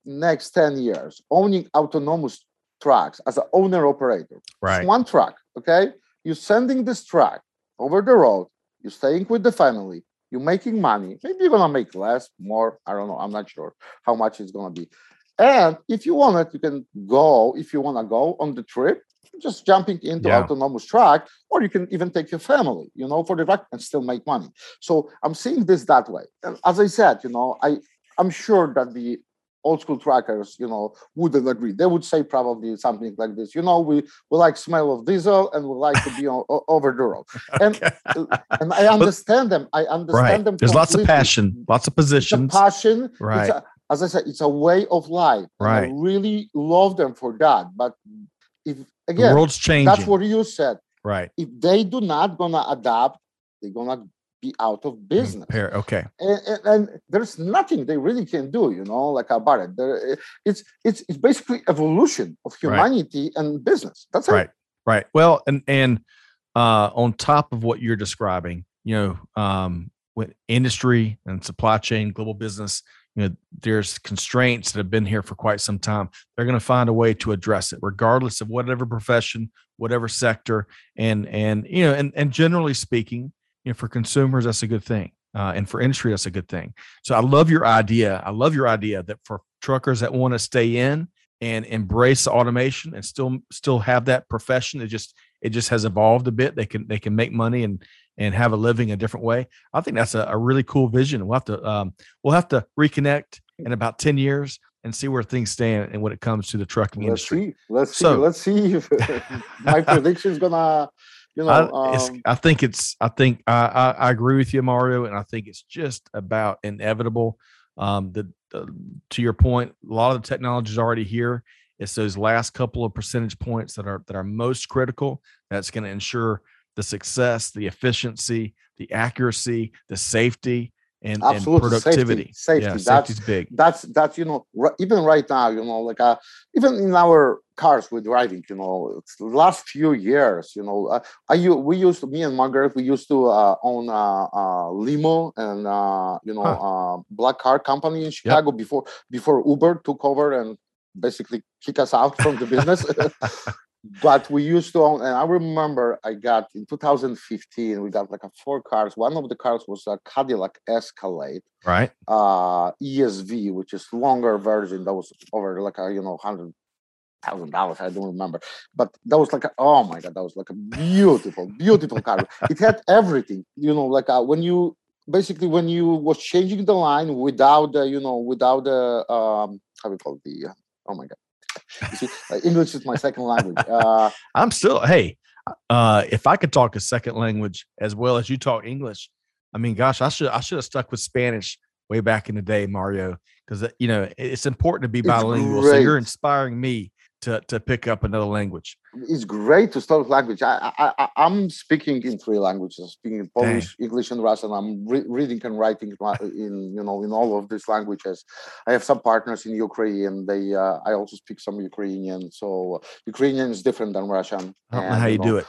next 10 years owning autonomous trucks as an owner operator right. it's one truck, okay? You're sending this truck over the road. You're staying with the family. You're making money. Maybe you're gonna make less, more. I don't know. I'm not sure how much it's gonna be. And if you want it, you can go. If you wanna go on the trip, just jumping into Yeah. autonomous truck, or you can even take your family, you know, for the truck and still make money. So I'm seeing this that way. And as I said, you know, I I'm sure that the old school trackers, you know, wouldn't agree. They would say probably something like this. You know, we we like smell of diesel and we like to be on, over the road. And uh, and I understand them. I understand Right. them. There's lots of passion, lots of positions. passion. It's Right. a- as I said, it's a way of life. Right. I really love them for that. But if The world's changing. that's what you said. right. If they do not gonna adapt, they're gonna be out of business Pair. Okay. and, and, and there's nothing they really can do you know like about it there, it's it's it's basically evolution of Right. humanity and business that's it Right. Right. Well, and and uh, on top of what you're describing, you know, um, with industry and supply chain, global business, you know, there's constraints that have been here for quite some time. They're going to find a way to address it, regardless of whatever profession, whatever sector, and and you know, and and generally speaking, you know, for consumers, that's a good thing, uh, and for industry, that's a good thing. So I love your idea. I love your idea that for truckers that want to stay in and embrace automation and still still have that profession. It just it just has evolved a bit. They can they can make money and and have a living a different way. I think that's a, a really cool vision. We'll have to um, we'll have to reconnect in about ten years and see where things stand and when it comes to the trucking let's industry. See. Let's So- see. Let's see if my prediction is gonna, you know, I, um, I think it's. I think I, I, I agree with you, Mario, and I think it's just about inevitable. Um, the, the to your point, a lot of the technology is already here. It's those last couple of percentage points that are that are most critical. That's going to ensure the success, the efficiency, the accuracy, the safety, and, and Absolutely. Safety, productivity. safety, Yeah, that's- safety's big. that's that's you know ri- even right now you know like uh even in our cars we're driving you know last few years you know uh, i we used to me and margaret we used to uh, own uh, uh limo and uh you know uh black car company in chicago before before uber took over and basically kick us out from the business but we used to own and i remember i got in 2015 we got like a four cars one of the cars was a cadillac escalade Right. uh ESV, which is longer version that was over like a you know hundred thousand dollars. I don't remember, but that was like a, oh my god, that was like a beautiful, beautiful car. It had everything, you know, like uh, when you basically when you was changing the line without the you know without the um how we call it the uh, oh my god. See, uh, English is my second language. Uh, I'm still hey, uh, if I could talk a second language as well as you talk English, I mean, gosh, I should I should have stuck with Spanish way back in the day, Mario, because you know it's important to be bilingual. So you're inspiring me to to pick up another language. it's great to start with language. I, I, I I'm speaking in three languages. I'm speaking Polish, English, and Russian. I'm re- reading and writing in you know in all of these languages. I have some partners in Ukraine. They uh, I also speak some Ukrainian. So Ukrainian is different than Russian. I don't know how you do it.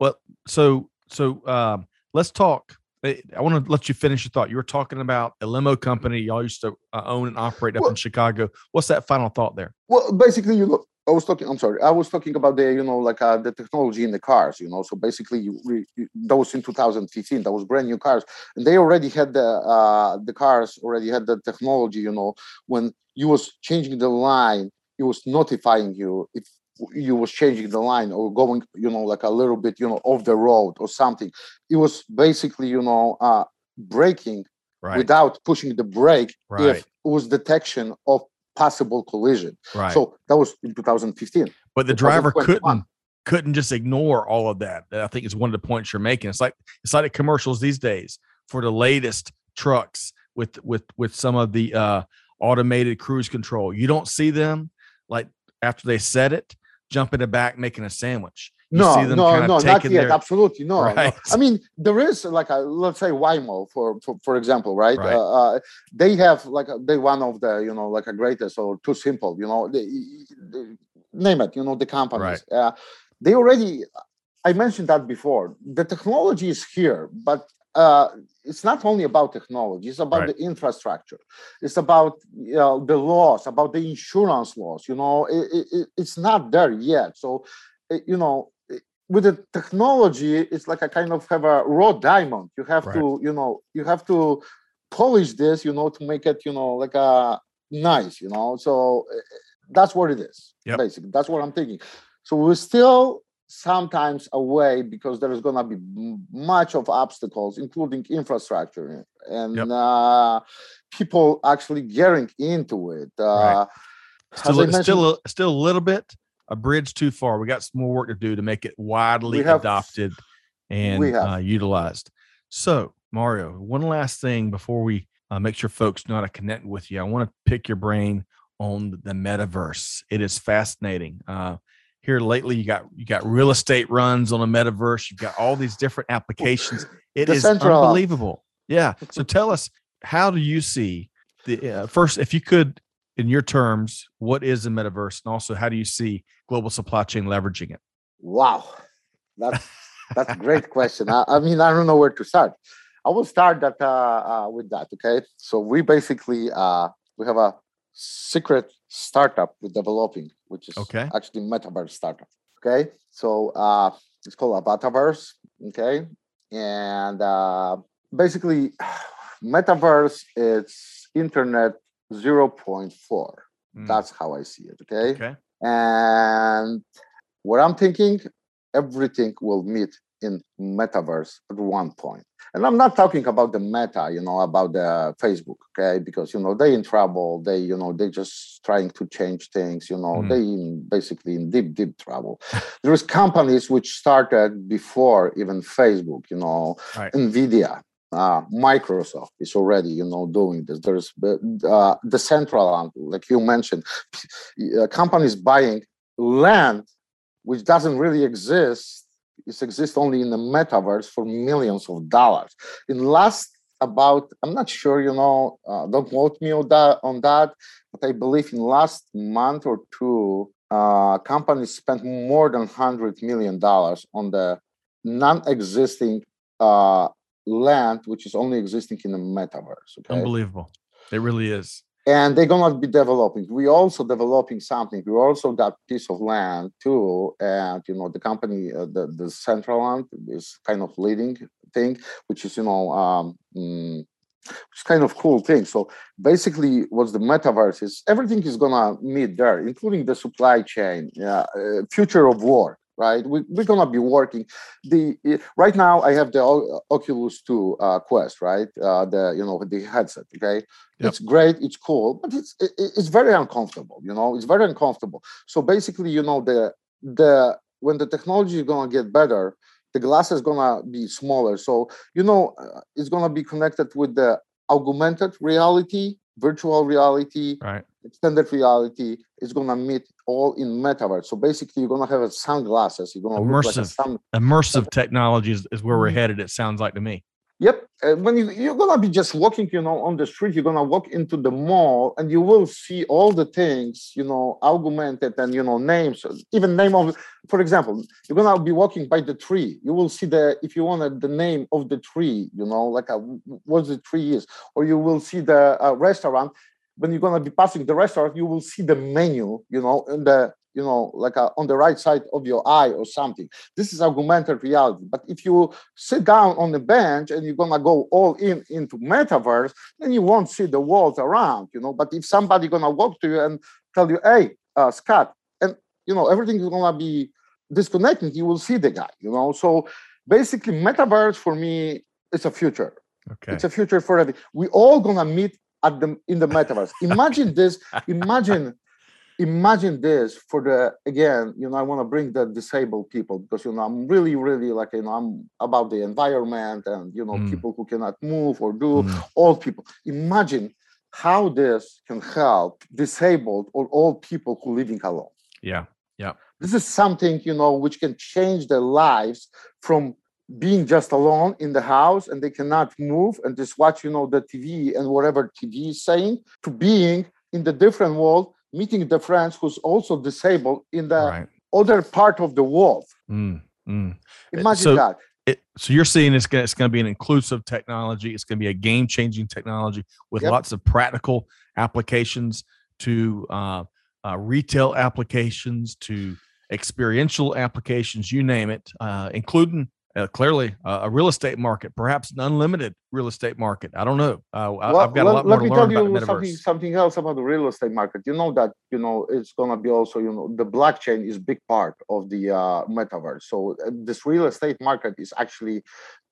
Well, so so um, let's talk. I I want to let you finish your thought. You were talking about a limo company y'all used to uh, own and operate up Well- in Chicago. What's that final thought there? Well, basically, you know, I was talking. I'm sorry. I was talking about the, you know, like uh, the technology in the cars. You know, so basically, you, re- you that was in 2015. That was brand new cars, and they already had the uh, the cars already had the technology. You know, when you was changing the line, it was notifying you if you was changing the line or going, you know, like a little bit, you know, off the road or something. It was basically, you know, uh, braking Right. without pushing the brake Right. if it was detection of possible collision. right. So that was in 2015. but the driver couldn't couldn't just ignore all of that. That I think is one of the points you're making. It's like it's like the commercials these days for the latest trucks with with with some of the uh automated cruise control. You don't see them like after they set it, jump in the back making a sandwich. No, no, no, not yet. their- Absolutely no, no. I mean, there is like a let's say Waymo for for, for example, right? Right. Uh, uh, they have like a, they one of the you know like a greatest or too simple, you know, they, they- name it, you know, the companies. Uh, they already. I mentioned that before. The technology is here, but uh, it's not only about technology. It's about Right. the infrastructure. It's about you know, the laws, about the insurance laws. You know, it, it, it- it's not there yet. So, uh, you know, with the technology, it's like a kind of have a raw diamond. You have Right. to, you know, you have to polish this, you know, to make it, you know, like a nice, you know. So uh, that's what it is. Yep. Basically, that's what I'm thinking. So we're still sometimes away because there is going to be much of obstacles including infrastructure and Yep. uh, people actually getting into it uh, as Still, still still a little bit a bridge too far. We got some more work to do to make it widely have- adopted and uh, utilized. So, Mario, one last thing before we uh, make sure folks know how to connect with you. I want to pick your brain on the metaverse. It is fascinating. Uh, here lately, you got you got real estate runs on a metaverse. You've got all these different applications. It is unbelievable. Yeah. So tell us, how do you see the uh, first, if you could, in your terms, what is the metaverse, and also how do you see global supply chain leveraging it? wow. That's that's a great question. I, I mean i don't know where to start. I will start that uh, uh, with that okay? So we basically uh, we have a secret startup we're developing which is Okay. actually metaverse startup okay? So uh, it's called a metaverse okay? And uh, basically metaverse it's internet 0.4 Mm. That's how I see it. Okay. Okay. And what I'm thinking, everything will meet in metaverse at one point and i'm not talking about the meta you know about the facebook okay because you know they in trouble they you know they just trying to change things you know mm. they in basically in deep deep trouble there's companies which started before even facebook you know right. nvidia uh, Microsoft is already, you know, doing this. There's uh, the central, like you mentioned, uh, companies buying land which doesn't really exist it exists only in the metaverse for millions of dollars. In last about, I'm not sure, you know, uh, don't quote me on that, on that, but I believe in last month or two, uh, companies spent more than hundred million dollars on the non-existing uh, land, which is only existing in the metaverse. Okay? Unbelievable! It really is and they're gonna be developing. We also developing something. We also got piece of land too, and you know the company, uh, the Decentraland is kind of leading thing, which is you know um, mm, it's kind of cool thing. So basically, what's the metaverse is everything is gonna meet there, including the supply chain, uh, future of work right? We, we're gonna be working. The right now I have the Oculus 2 uh, Quest, right? Uh, the you know the headset. Okay, yep. it's great, it's cool, but it's it, it's very uncomfortable. You know, it's very uncomfortable. So basically, you know, the the when the technology is gonna get better, the glass is gonna be smaller. So you know, uh, it's gonna be connected with the augmented reality, virtual reality, right extended reality is going to meet all in metaverse. So basically, you're going to have sunglasses. You're going to immersive, like sun- immersive technology is, is where we're mm-hmm. headed. It sounds like to me. Yep. Uh, when you, you're to be just walking, you know, on the street, you're to walk into the mall and you will see all the things, you know, augmented and, you know, names, even name of, for example, you're to be walking by the tree. You will see the, if you wanted the name of the tree, you know, like a, what the tree is, or you will see the uh, restaurant when you're to be passing the restaurant, you will see the menu, you know, in the, you know, like a, uh, on the right side of your eye or something. This is augmented reality. But if you sit down on the bench and you're to go all in into metaverse, then you won't see the world around, you know. But if somebody to walk to you and tell you, hey, uh, Scott, and, you know, everything is to be disconnected, you will see the guy, you know. So basically, metaverse for me is a future. Okay. It's a future for everything. We all gonna meet at the in the metaverse. Imagine this. Imagine, imagine this for the again. You know, I want to bring the disabled people because you know I'm really, really like you know I'm about the environment and you know mm. people who cannot move or do mm. old people. Imagine how this can help disabled or old people who living alone. Yeah, yeah. This is something you know which can change their lives from being just alone in the house and they cannot move and just watch you know the tv and whatever tv is saying to being in the different world meeting the friends who's also disabled in the right. other part of the world mm, mm. imagine so, that it, so you're seeing it's going, it's to be an inclusive technology it's going to be a game changing technology with yep. lots of practical applications to uh, uh, retail applications to experiential applications you name it uh, including uh, clearly uh, a real estate market, perhaps an unlimited real estate market. I don't know. Uh, well, I've got a lot let, more let to learn about you something, something else about the real estate market. You know that you know it's going to be also you know the blockchain is big part of the uh, metaverse. So uh, this real estate market is actually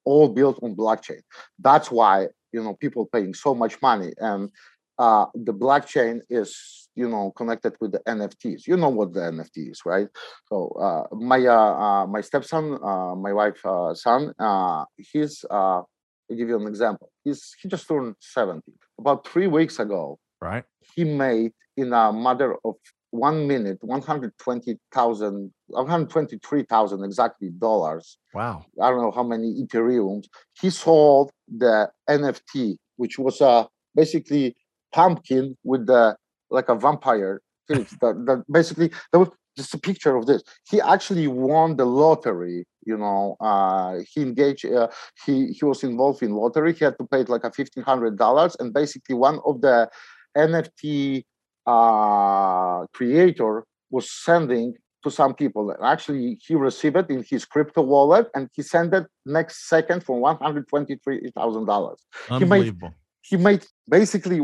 all built on blockchain. That's why you know people paying so much money and uh, the blockchain is you know connected with the nfts you know what the nft is right? So uh, my uh, uh, my stepson uh, my wife uh, son uh, he's i'll give you an example. He's he just turned 70 about three weeks ago right. he made in a matter of one minute 120000 123000 exactly dollars. Wow. I don't know how many ethereums. He sold the nft which was a basically pumpkin with the like a vampire. that, that basically that was just a picture of this. He actually won the lottery. You know, uh, he engaged. Uh, he he was involved in lottery. He had to pay like a fifteen hundred dollars, and basically one of the NFT uh, creator was sending to some people. And actually, he received it in his crypto wallet, and he sent it next second for one hundred twenty-three thousand dollars. Unbelievable. He made, he made basically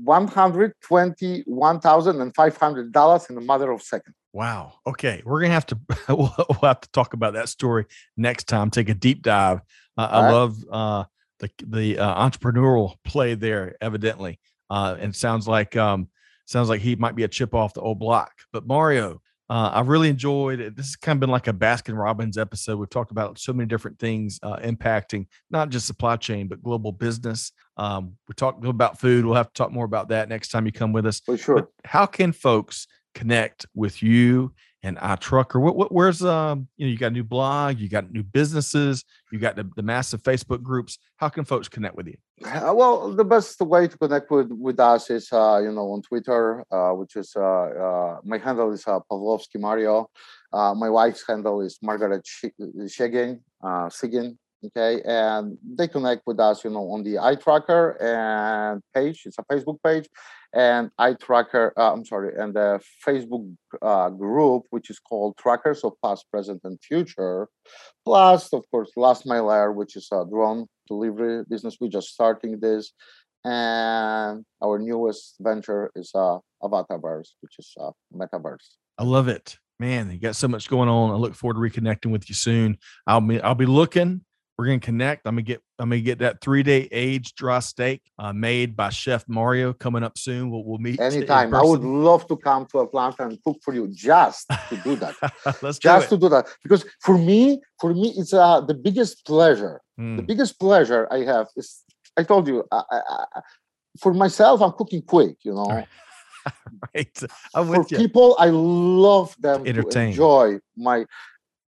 $121,500 in a matter of seconds. Wow. Okay. We're going to have to, we'll, we'll, have to talk about that story next time, take a deep dive. Uh, I right. love uh, the, the uh, entrepreneurial play there, evidently. Uh, and sounds like, um, sounds like he might be a chip off the old block. But Mario, uh, I really enjoyed it. This has kind of been like a Baskin Robbins episode. We've talked about so many different things uh, impacting not just supply chain, but global business. Um, we talked about food. We'll have to talk more about that next time you come with us. For sure. But how can folks connect with you and iTrucker? What, what, where's um, you know, you got a new blog, you got new businesses, you got the, the massive Facebook groups. How can folks connect with you? Uh, well, the best way to connect with with us is uh, you know on Twitter, uh, which is uh, uh my handle is uh, Pawlowski Mario. my wife's handle is Margaret Shegin, Siegien. Okay, and they connect with us, you know, on the iTrucker and page. It's a Facebook page, and iTrucker. I'm sorry, and the Facebook group, which is called trackers of Past, Present, and Future. Plus, of course, Last Mile Air, which is a drone delivery business. We're just starting this. And our newest venture is uh, Avatarverse, which is uh, Metaverse. I love it. Man, you got so much going on. I look forward to reconnecting with you soon. I'll be I'll be looking. We're gonna connect. I'm gonna get I'm gonna get that three day aged dry steak uh, made by Chef Mario coming up soon. We'll, we'll meet anytime. I would love to come to Atlanta and cook for you just to do that. Let's just do to do that because for me, for me, it's uh, the biggest pleasure. Mm. The biggest pleasure I have is I told you I, I, for myself. I'm cooking quick. You know. right. I'm for people, I love them to, to enjoy my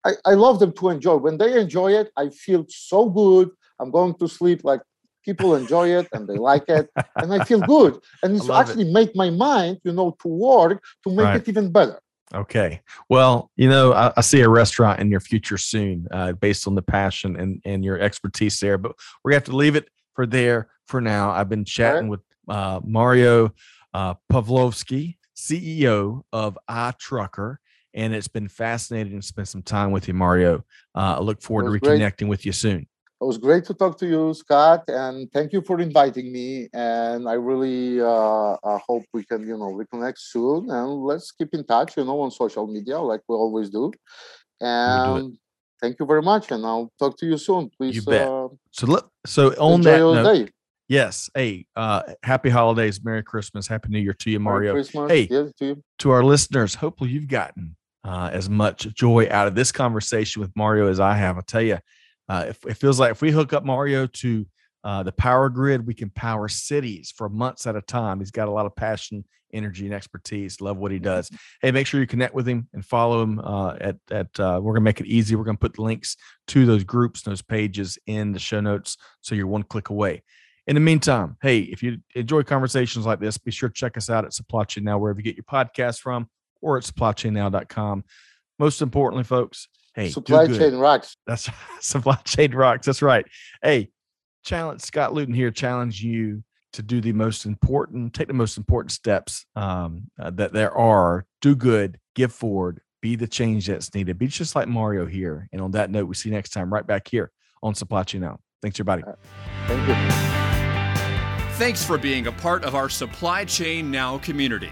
I, I love them to enjoy. When they enjoy it, I feel so good. I'm going to sleep like people enjoy it and they like it and i feel good and it's actually it. make my mind you know to work to make right. it even better okay well you know I, I, see a restaurant in your future soon uh, based on the passion and, and your expertise there but we're gonna have to leave it for there for now i've been chatting right. with uh, mario uh, Pawlowski ceo of iTrucker and it's been fascinating to spend some time with you, Mario. Uh, I look forward to reconnecting great. with you soon. It was great to talk to you, Scott, and thank you for inviting me. And I really uh, I hope we can, you know, reconnect soon. And let's keep in touch, you know, on social media like we always do. And do thank you very much. And I'll talk to you soon. Please. You bet. Uh, so look. So on that note, day. Yes. Hey, uh, happy holidays, Merry Christmas, Happy New Year to you, Mario. Merry Christmas. Hey, yes, to, you. to our listeners, hopefully you've gotten uh, as much joy out of this conversation with Mario as I have. I'll tell you, uh, if, it feels like if we hook up Mario to uh, the power grid, we can power cities for months at a time. He's got a lot of passion, energy, and expertise. Love what he does. Hey, make sure you connect with him and follow him uh, at at. Uh, we're gonna make it easy. We're gonna put links to those groups, those pages in the show notes, so you're one click away. In the meantime, hey, if you enjoy conversations like this, be sure to check us out at Supply Chain Now, wherever you get your podcast from or at supplychainnow.com. Most importantly, folks, hey, supply chain rocks. That's supply chain rocks. That's right. Hey, challenge Scott Luton here. Challenge you to do the most important, take the most important steps um, uh, that there are. Do good, give forward, be the change that's needed. Be just like Mario here. And on that note, we see you next time right back here on Supply Chain Now. Thanks, everybody. Uh, thank you. Thanks for being a part of our Supply Chain Now community.